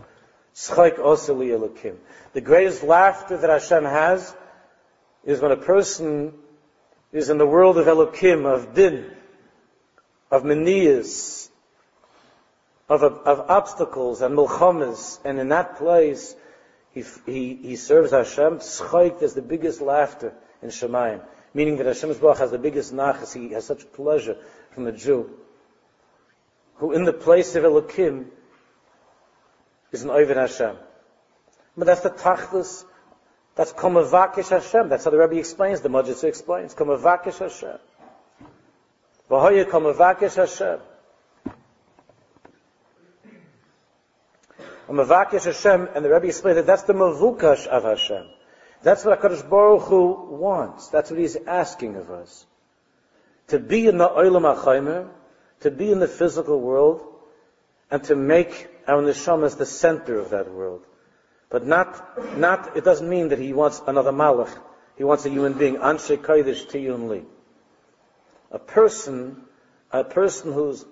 Tzchaik osali alakim. The greatest laughter that Hashem has is when a person is in the world of Elokim, of din, of meniyas, of, of, obstacles and milchamas, and in that place, he, he, he serves Hashem. Tzchaik is the biggest laughter in Shemayim, meaning that Baruch has the biggest nachas. He has such pleasure from a Jew who, in the place of Elokim, is an Ovid Hashem. But that's the tachlis that's Kamavakish Hashem. That's how the Rebbe explains, the Majlis explains. Kamavakish Hashem. V'hoya Kamavakish Hashem. Mavakish Hashem, and the Rebbe explained that that's the Mavukash of Hashem. That's what HaKadosh Baruch Hu wants. That's what He's asking of us. To be in the Olam HaChaimer, to be in the physical world, and to make our neshamas the center of that world. But not, not, it doesn't mean that he wants another malach. He wants a human being. Anshe Kodesh Tiyun Li. A person, a person who's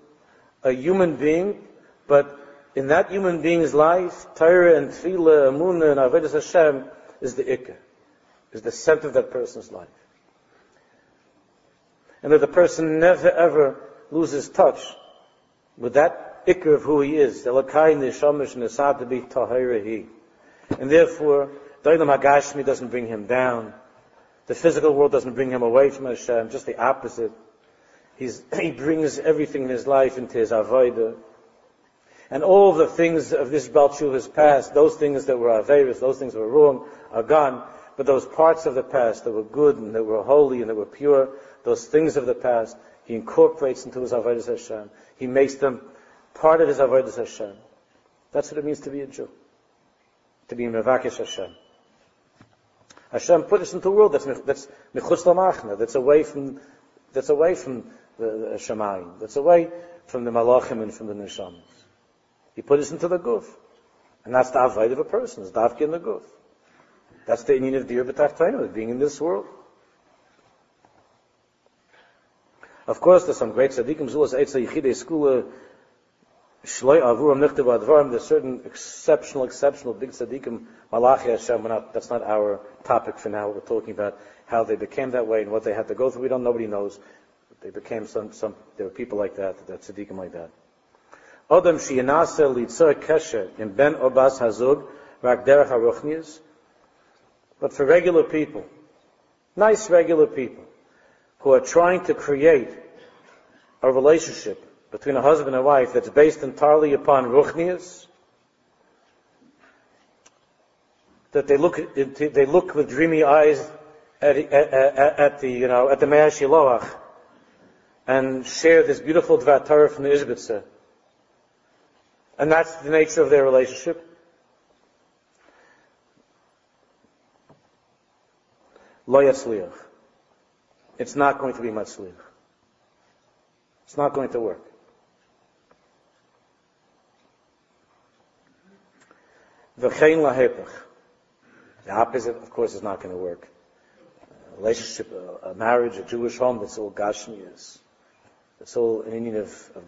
a human being, but in that human being's life, Torah and Tefillah, Amunah, and Avodah Hashem is the Ikka, is the center of that person's life. And that the person never ever loses touch with that Ikka of who he is. Elakai to be Tahirahi. And therefore, the Olam HaGashmi doesn't bring him down. The physical world doesn't bring him away from Hashem, just the opposite. He's, he brings everything in his life into his Avodah. And all the things of this Balchuva's past, those things that were Averis, those things that were wrong, are gone. But those parts of the past that were good and that were holy and that were pure, those things of the past, he incorporates into his Avodah Hashem. He makes them part of his Avodah Hashem. That's what it means to be a Jew to be Mevakish Hashem. Hashem put us into a world that's that's mechutz lamachna, that's away from that's away from the, the Shemayim, that's away from the malachim and from the neshamas. He put us into the guf, and that's the avoid of a person. It's davke in the guf. That's the inyan of dir b'tachtainu, being in this world. Of course, there's some great tzaddikim, zulas eitz yichidei skula Shloi avuram nichtav advarim. There's certain exceptional, exceptional big tzaddikim, Malachi Hashem. Not, that's not our topic for now. We're talking about how they became that way and what they had to go through. We don't. Nobody knows. They became some. Some. There were people like that. That tzaddikim like that. Adam in ben obas hazug haruchnias. But for regular people, nice regular people, who are trying to create a relationship between a husband and wife that's based entirely upon ruchnias, that they look they look with dreamy eyes at, at, at, the you know at the and share this beautiful Dvar Torah from the Ishbitzer. And that's the nature of their relationship. Lo yatzliach. It's not going to be matzliach. It's not going to work. Lahepach. The opposite, of course, is not going to work. A relationship, a, marriage, a Jewish home, that's all Gashmias. That's all an union of, of.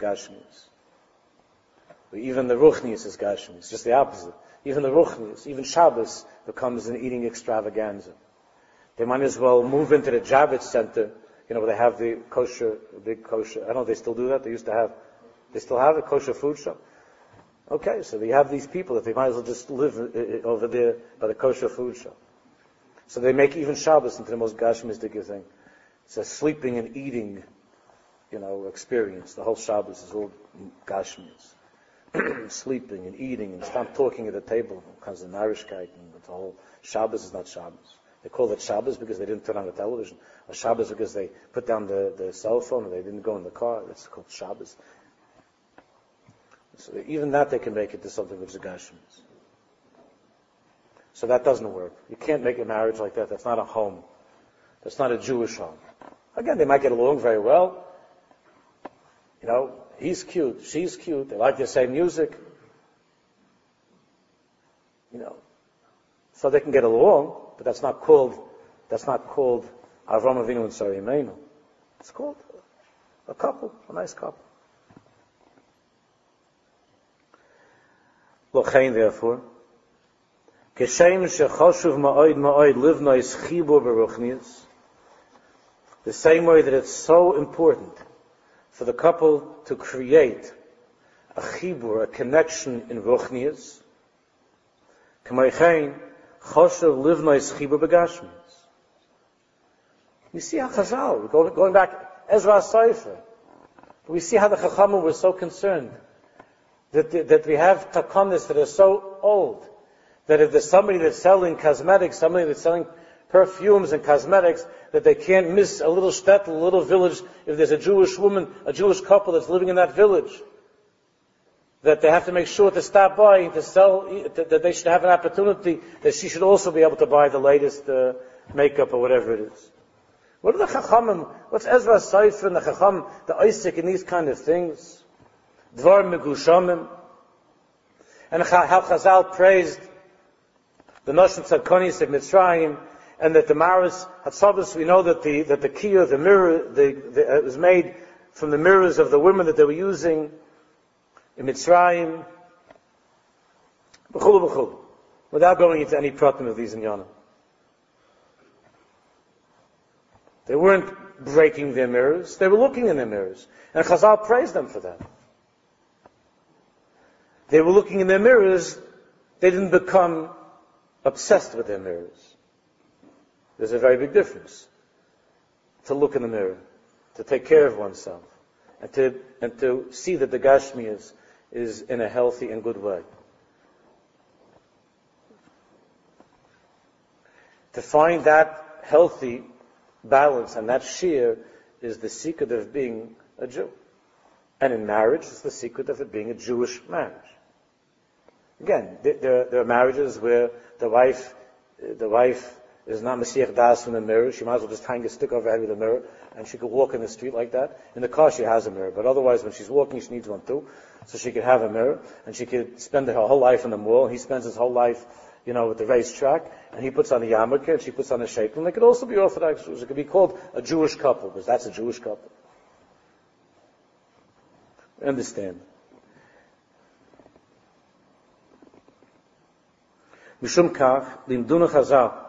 Even the Ruchnius is Gashmias, just the opposite. Even the Ruchnius, even Shabbos becomes an eating extravaganza. They might as well move into the Javits Center, you know, where they have the kosher, big kosher. I don't know if they still do that. They used to have, they still have a kosher food shop. Okay, so they have these people that they might as well just live uh, uh, over there by the kosher food shop. So they make even Shabbos into the most gashmistic thing. It's a sleeping and eating, you know, experience. The whole Shabbos is all gashmis. sleeping and eating and stop talking at the table. Comes the guy, and the whole Shabbos is not Shabbos. They call it Shabbos because they didn't turn on the television. Or Shabbos because they put down the, the cell phone and they didn't go in the car. It's called Shabbos. So even that they can make it to something which is. So that doesn't work. You can't make a marriage like that. That's not a home. That's not a Jewish home. Again, they might get along very well. You know, he's cute, she's cute, they like the same music. You know, so they can get along, but that's not called, that's not called Avram Avinu and Sarah Imeinu. It's called a couple, a nice couple. Lochein, therefore, Keshem shechoshuv ma'oid ma'oid livnois chibur beruchnius, the same way that it's so important for the couple to create a chibur, a connection in ruchnius, k'maychein choshuv livnois chibur begashmius. You see how Chazal, going, going back, Ezra Seifer, we see how the Chachamim were so concerned that, that we have takonis that are so old that if there's somebody that's selling cosmetics, somebody that's selling perfumes and cosmetics, that they can't miss a little shtetl, a little village, if there's a Jewish woman, a Jewish couple that's living in that village. That they have to make sure to stop by to sell, that they should have an opportunity, that she should also be able to buy the latest uh, makeup or whatever it is. What are the Chachamim, what's Ezra Sefer and the Chacham, the Isaac and these kind of things? Dvar Megushamim. And how Chazal praised the Noshim Tzadkonis of Mitzrayim, and that the Maris Hatzavas, we know that the, that the the mirror, the, the, it was made from the mirrors of the women that they were using in Mitzrayim. B'chulu b'chulu. Without going into any pratim of these in Yana. They weren't breaking their mirrors, they were looking in their mirrors. And Chazal praised them for that. They were looking in their mirrors, they didn't become obsessed with their mirrors. There's a very big difference to look in the mirror, to take care of oneself, and to, and to see that the Gashmi is, is in a healthy and good way. To find that healthy balance and that sheer is the secret of being a Jew. And in marriage, it's the secret of it being a Jewish marriage. Again, there, there are marriages where the wife, the wife is not Messiah Das in the mirror. She might as well just hang a stick over her head with a mirror, and she could walk in the street like that. In the car, she has a mirror, but otherwise, when she's walking, she needs one too. So she could have a mirror, and she could spend her whole life in the mall. He spends his whole life, you know, with the racetrack, and he puts on a yarmulke, and she puts on a shekel. And they could also be Orthodox Jews. It could be called a Jewish couple, because that's a Jewish couple. Understand? Mishum kach, limduna chazal.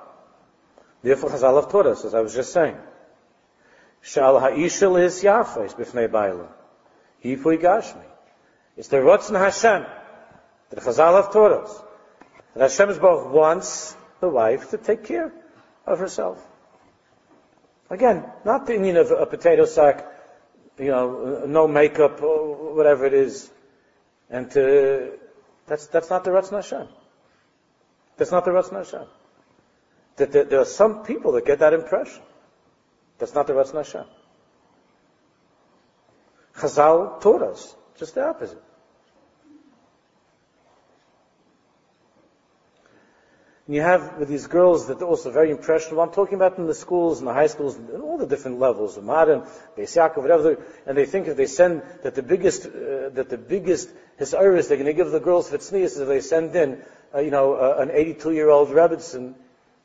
Therefore chazal have taught us, as I was just saying. Shal ha'isha lehis yafais b'fnei baila. Hifui gashmi. It's the Ratzon Hashem that Chazal have taught us. That Hashem's Baruch wants the wife to take care of herself. Again, not the meaning of a potato sack, you know, no makeup, or whatever it is, and to, that's, that's not the Ratzon Hashem. That's not the Ratzon Hashem. That there, are some people that get that impression. That's not the Ratzon Hashem. Chazal taught us just the opposite. And you have with these girls that are also very impressionable. I'm talking about in the schools and the high schools and all the different levels, the modern, Beis Yaakov, whatever. And they think if they send that the biggest uh, that the biggest hisayrus they're going to give the girls for is if they send in, uh, you know, uh, an 82 year old Rebbitzin,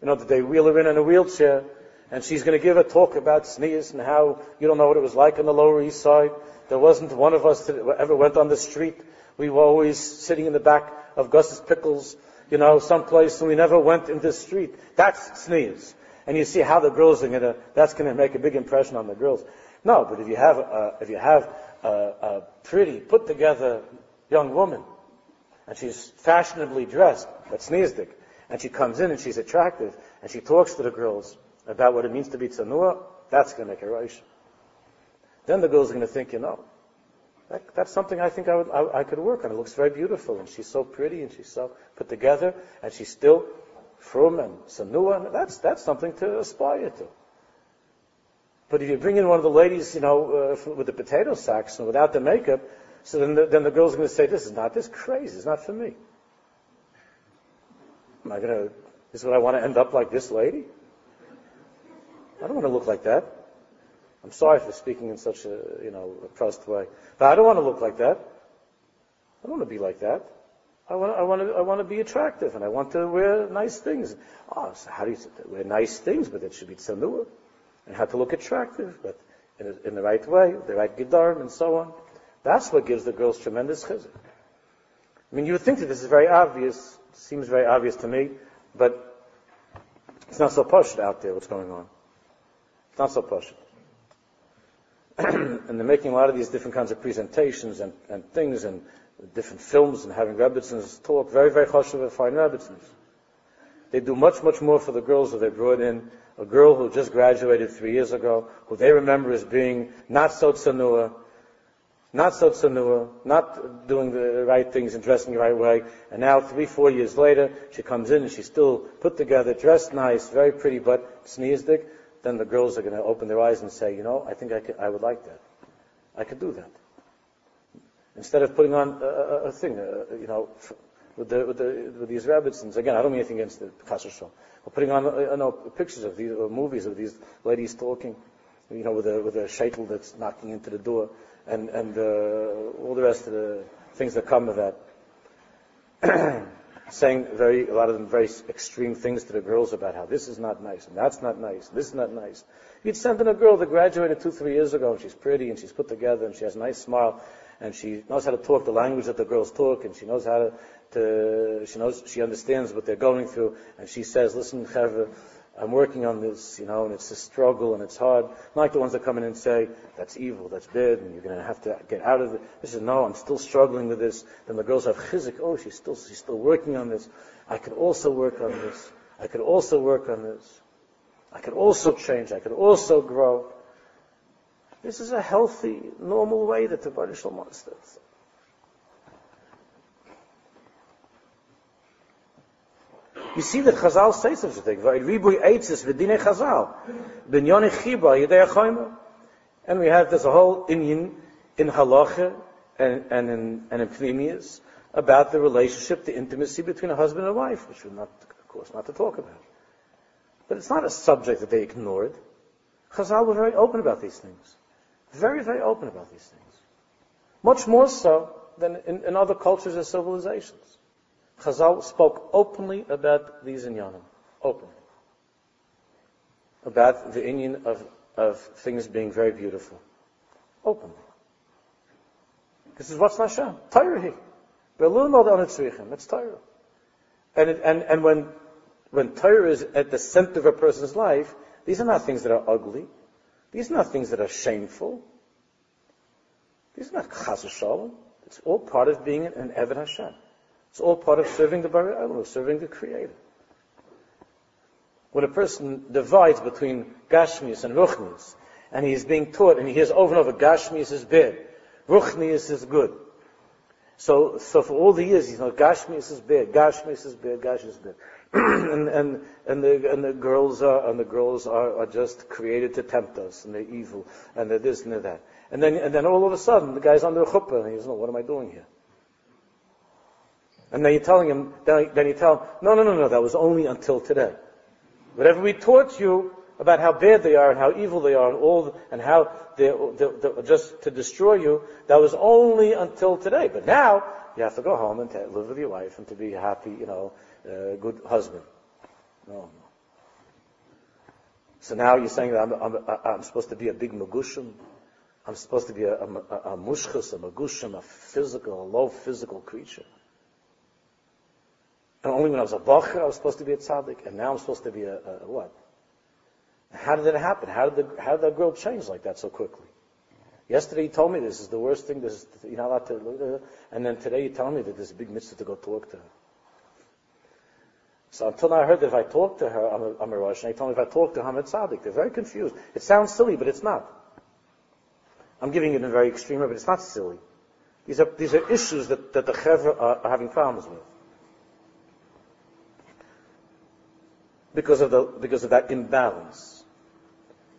you know, they wheel her in in a wheelchair, and she's going to give a talk about tznius and how you don't know what it was like on the Lower East Side. There wasn't one of us that ever went on the street. We were always sitting in the back of Gus's Pickles you know, someplace and we never went in the street. That's sneeze. And you see how the girls are gonna, that's gonna make a big impression on the girls. No, but if you have, a, if you have a, a pretty, put together young woman, and she's fashionably dressed, that's sneezdik, and she comes in and she's attractive, and she talks to the girls about what it means to be tzanua, that's gonna make a rush. Then the girls are gonna think, you know, that, that's something I think I, would, I, I, could work on. It looks very beautiful, and she's so pretty, and she's so put together, and she's still frum and sanua. That's that's something to aspire to. But if you bring in one of the ladies, you know, uh, with the potato sacks and without the makeup, so then the, then the girl's going to say, "This is not this crazy. It's not for me." Am I going to? Is what I want to end up like this lady? I don't want to look like that. I'm sorry for speaking in such a, you know, oppressed way. But I don't want to look like that. I don't want to be like that. I want, to, I want to, I want to be attractive and I want to wear nice things. Oh, so how do you wear nice things? But it should be tzanua. And how to look attractive, but in, a, in the right way, the right gedarm and so on. That's what gives the girls tremendous chizuk. I mean, you would think that this is very obvious, seems very obvious to me, but it's not so pushed out there what's going on. It's not so pushed. and they're making a lot of these different kinds of presentations and, and things and different films and having Rebbitzins talk. Very, very choshev fine Rebbitzins. They do much, much more for the girls that they brought in. A girl who just graduated three years ago, who they remember as being not so tsanua, not so tsanua, not doing the right things and dressing the right way. And now, three, four years later, she comes in and she's still put together, dressed nice, very pretty, but sneezdik then the girls are going to open their eyes and say, you know, I think I, could, I would like that. I could do that. Instead of putting on a, a, a thing, uh, you know, with, the, with, the, with these rabbits, and again, I don't mean anything against the Picasso show, but putting on, uh, you know, pictures of these, or movies of these ladies talking, you know, with a, with a shaitel that's knocking into the door, and, and uh, all the rest of the things that come of that. saying very, a lot of them very extreme things to the girls about how this is not nice, and that's not nice, this is not nice. You'd send in a girl that graduated two, three years ago, and she's pretty, and she's put together, and she has a nice smile, and she knows how to talk the language that the girls talk, and she knows how to, to she knows, she understands what they're going through, and she says, listen, Chevra, I'm working on this, you know, and it's a struggle and it's hard. Like the ones that come in and say, that's evil, that's bad, and you're going to have to get out of it. This is, no, I'm still struggling with this. Then the girls have chizik, oh, she's still, she's still working on this. I could also work on this. I could also work on this. I could also change. I could also grow. This is a healthy, normal way that the Baruch Shalom does. You see that Chazal says such a thing. Ribui eitzis v'dinei Chazal. Binyoni chiba yedei achayma. And we have this whole Indian in halacha and, and in, and in pneumias about the relationship, the intimacy between a husband and a wife, which we're not, of course, not to talk about. But it's not a subject that they ignored. Chazal were very open about these things. Very, very open about these things. Much more so than in, in other cultures and civilizations. Chazal spoke openly about these inyanim. Openly. About the inyan of, of things being very beautiful. Openly. This is what's Hashem. Torah. It's. And, and, and when, when Torah is at the center of a person's life, these are not things that are ugly. These are not things that are shameful. These are not chas. It's all part of being an Eved Hashem. It's all part of serving the Bari Olam, serving the Creator. When a person divides between Gashmius and Ruchnius, and he is being taught, and he hears over and over, Gashmius is bad, Ruchnius is good. So, so for all the years, you know, Gashmius is bad, Gashmius is bad, Gashmius is bad. and, and, and the, and the girls are, and the girls are, are just created to tempt us, and they're evil, and they're this and they're that. And then, and then all of a sudden, the guy's under a chuppah, and he's, no, what am I doing here? And then you're telling him, then you tell him, no, no, no, no, that was only until today. Whatever we taught you about how bad they are and how evil they are and all, and how they're, they're, they're just to destroy you, that was only until today. But now, you have to go home and live with your wife and to be a happy, you know, uh, good husband. No, no. So now you're saying that I'm, I'm, I'm supposed to be a big magushim. I'm supposed to be a, a, a, a mushchus, a magushim, a physical, a low physical creature. And only when I was a bacher, I was supposed to be a tzaddik, and now I'm supposed to be a, a what? How did it happen? How did the how did that girl change like that so quickly? Yesterday you told me this is the worst thing. This is, you're not allowed to. And then today you're telling me that there's a big mitzvah to go talk to her. So until now I heard that if I talk to her, I'm a, I'm a Russian. They told me if I talk to her, I'm a tzaddik. They're very confused. It sounds silly, but it's not. I'm giving it in a very extreme but it's not silly. These are, these are issues that, that the chevra are having problems with. Because of, the, because of that imbalance.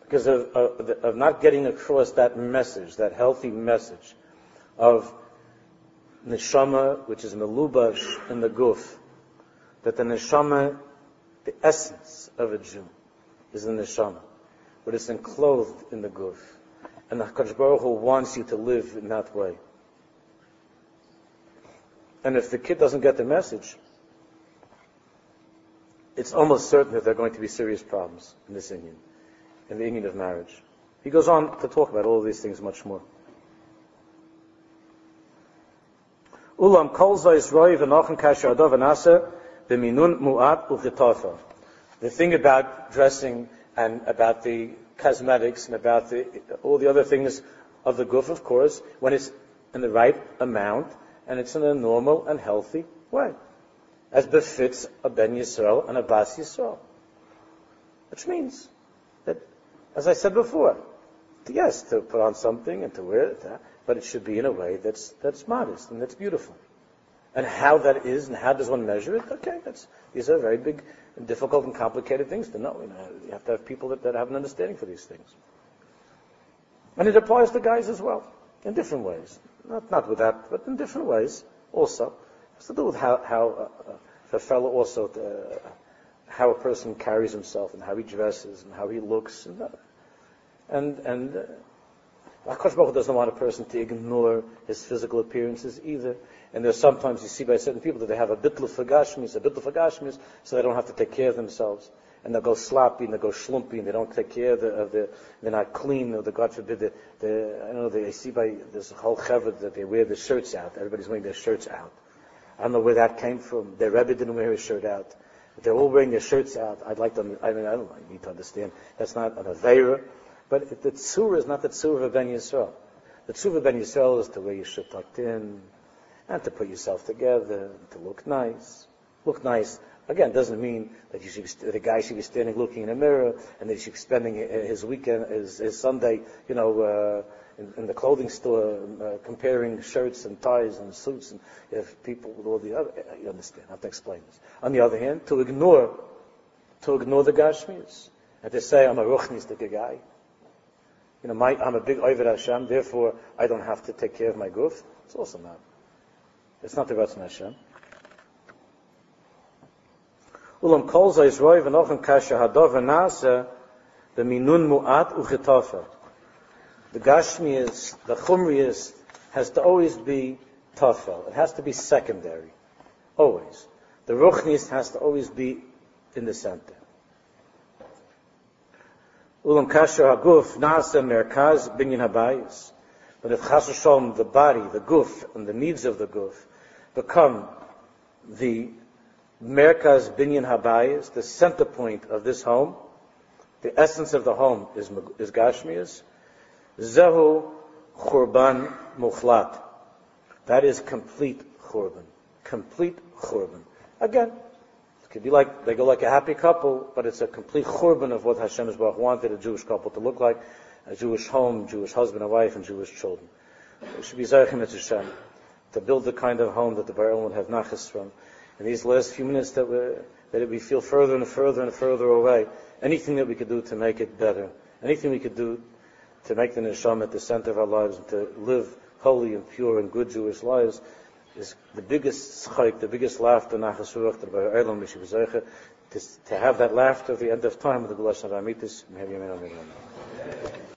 Because of, of, of not getting across that message, that healthy message of neshama, which is melubash in the guf, that the neshama, the essence of a Jew, is the neshama, but it's enclosed in the guf. And the Hakadosh Baruch Hu wants you to live in that way. And if the kid doesn't get the message, it's almost certain that there are going to be serious problems in this union, in the union of marriage. He goes on to talk about all these things much more. Ulam mu'at. The thing about dressing and about the cosmetics and about the, all the other things of the guf, of course, when it's in the right amount and it's in a normal and healthy way, as befits a ben Yisrael and a bas Yisrael. Which means that, as I said before, yes, to put on something and to wear it, uh, but it should be in a way that's that's modest and that's beautiful and how that is and how does one measure it, okay, that's, these are very big and difficult and complicated things to know. You, know, you have to have people that, that have an understanding for these things. And it applies to guys as well, in different ways. Not, not with that, but in different ways also. It has to do with how, how uh, fellow also, uh, how a person carries himself and how he dresses and how he looks. And, uh, and, and uh, Akash Baruch doesn't want a person to ignore his physical appearances either. And there's sometimes you see by certain people that they have a bitl for gashmis, a bitl for gashmis, so they don't have to take care of themselves. And they'll go sloppy and they'll go schlumpy and they don't take care of the, of the they're not clean or the, God forbid, the, the I don't know, they see by this whole cheved that they wear the shirts out. Everybody's wearing their shirts out. I don't know where that came from. Their Rebbe didn't wear his shirt out. They're all wearing their shirts out. I'd like to, I mean, I don't I need to understand. That's not an Aveira. But the tzura is not the tzura of Ben Yisrael. The tzura of Ben Yisrael is to wear your shirt tucked in, and to put yourself together, to look nice. Look nice. Again, doesn't mean that you should be, the guy should be standing looking in a mirror and that he should be spending his weekend, his, his Sunday, you know, uh, in, in, the clothing store, um, uh, comparing shirts and ties and suits, and if people with all the other, eh, eh, you understand, I have to explain this. On the other hand, to ignore, to ignore the Gashmis, and to say, I'm a ruchnistic guy. You know, my, I'm a big Ovid Hashem, therefore I don't have to take care of my goof. It's also not. It's not the Ratzon Hashem. Ulam kol zayis roi v'nochem kasha hadov v'nasa minun mu'at uchetofa. The Gashmias, the Chumrias, has to always be tafel. It has to be secondary. Always. The Ruchnis has to always be in the center. Ulam kasha haguf nasa merkaz binyan habayis. But if chas the body, the guf, and the needs of the guf, become the Merkaz Binyan Habayis, the center point of this home. The essence of the home is, is Gashmias. Zehu Churban Mukhlat. That is complete Churban. Complete Churban. Again, it could be like, they go like a happy couple, but it's a complete Churban of what Hashem has wanted a Jewish couple to look like. A Jewish home, Jewish husband and wife, and Jewish children. It should be Zayachim Hashem to build the kind of home that the Baal would have nachas from. In these last few minutes that we that we feel further and further and further away, anything that we could do to make it better, anything we could do to make the neshama at the center of our lives and to live holy and pure and good Jewish lives, is the biggest schayk, the biggest laughter nachas ruach by Eilam Mishiv to have that laughter at the end of time with the Ramitis, may have you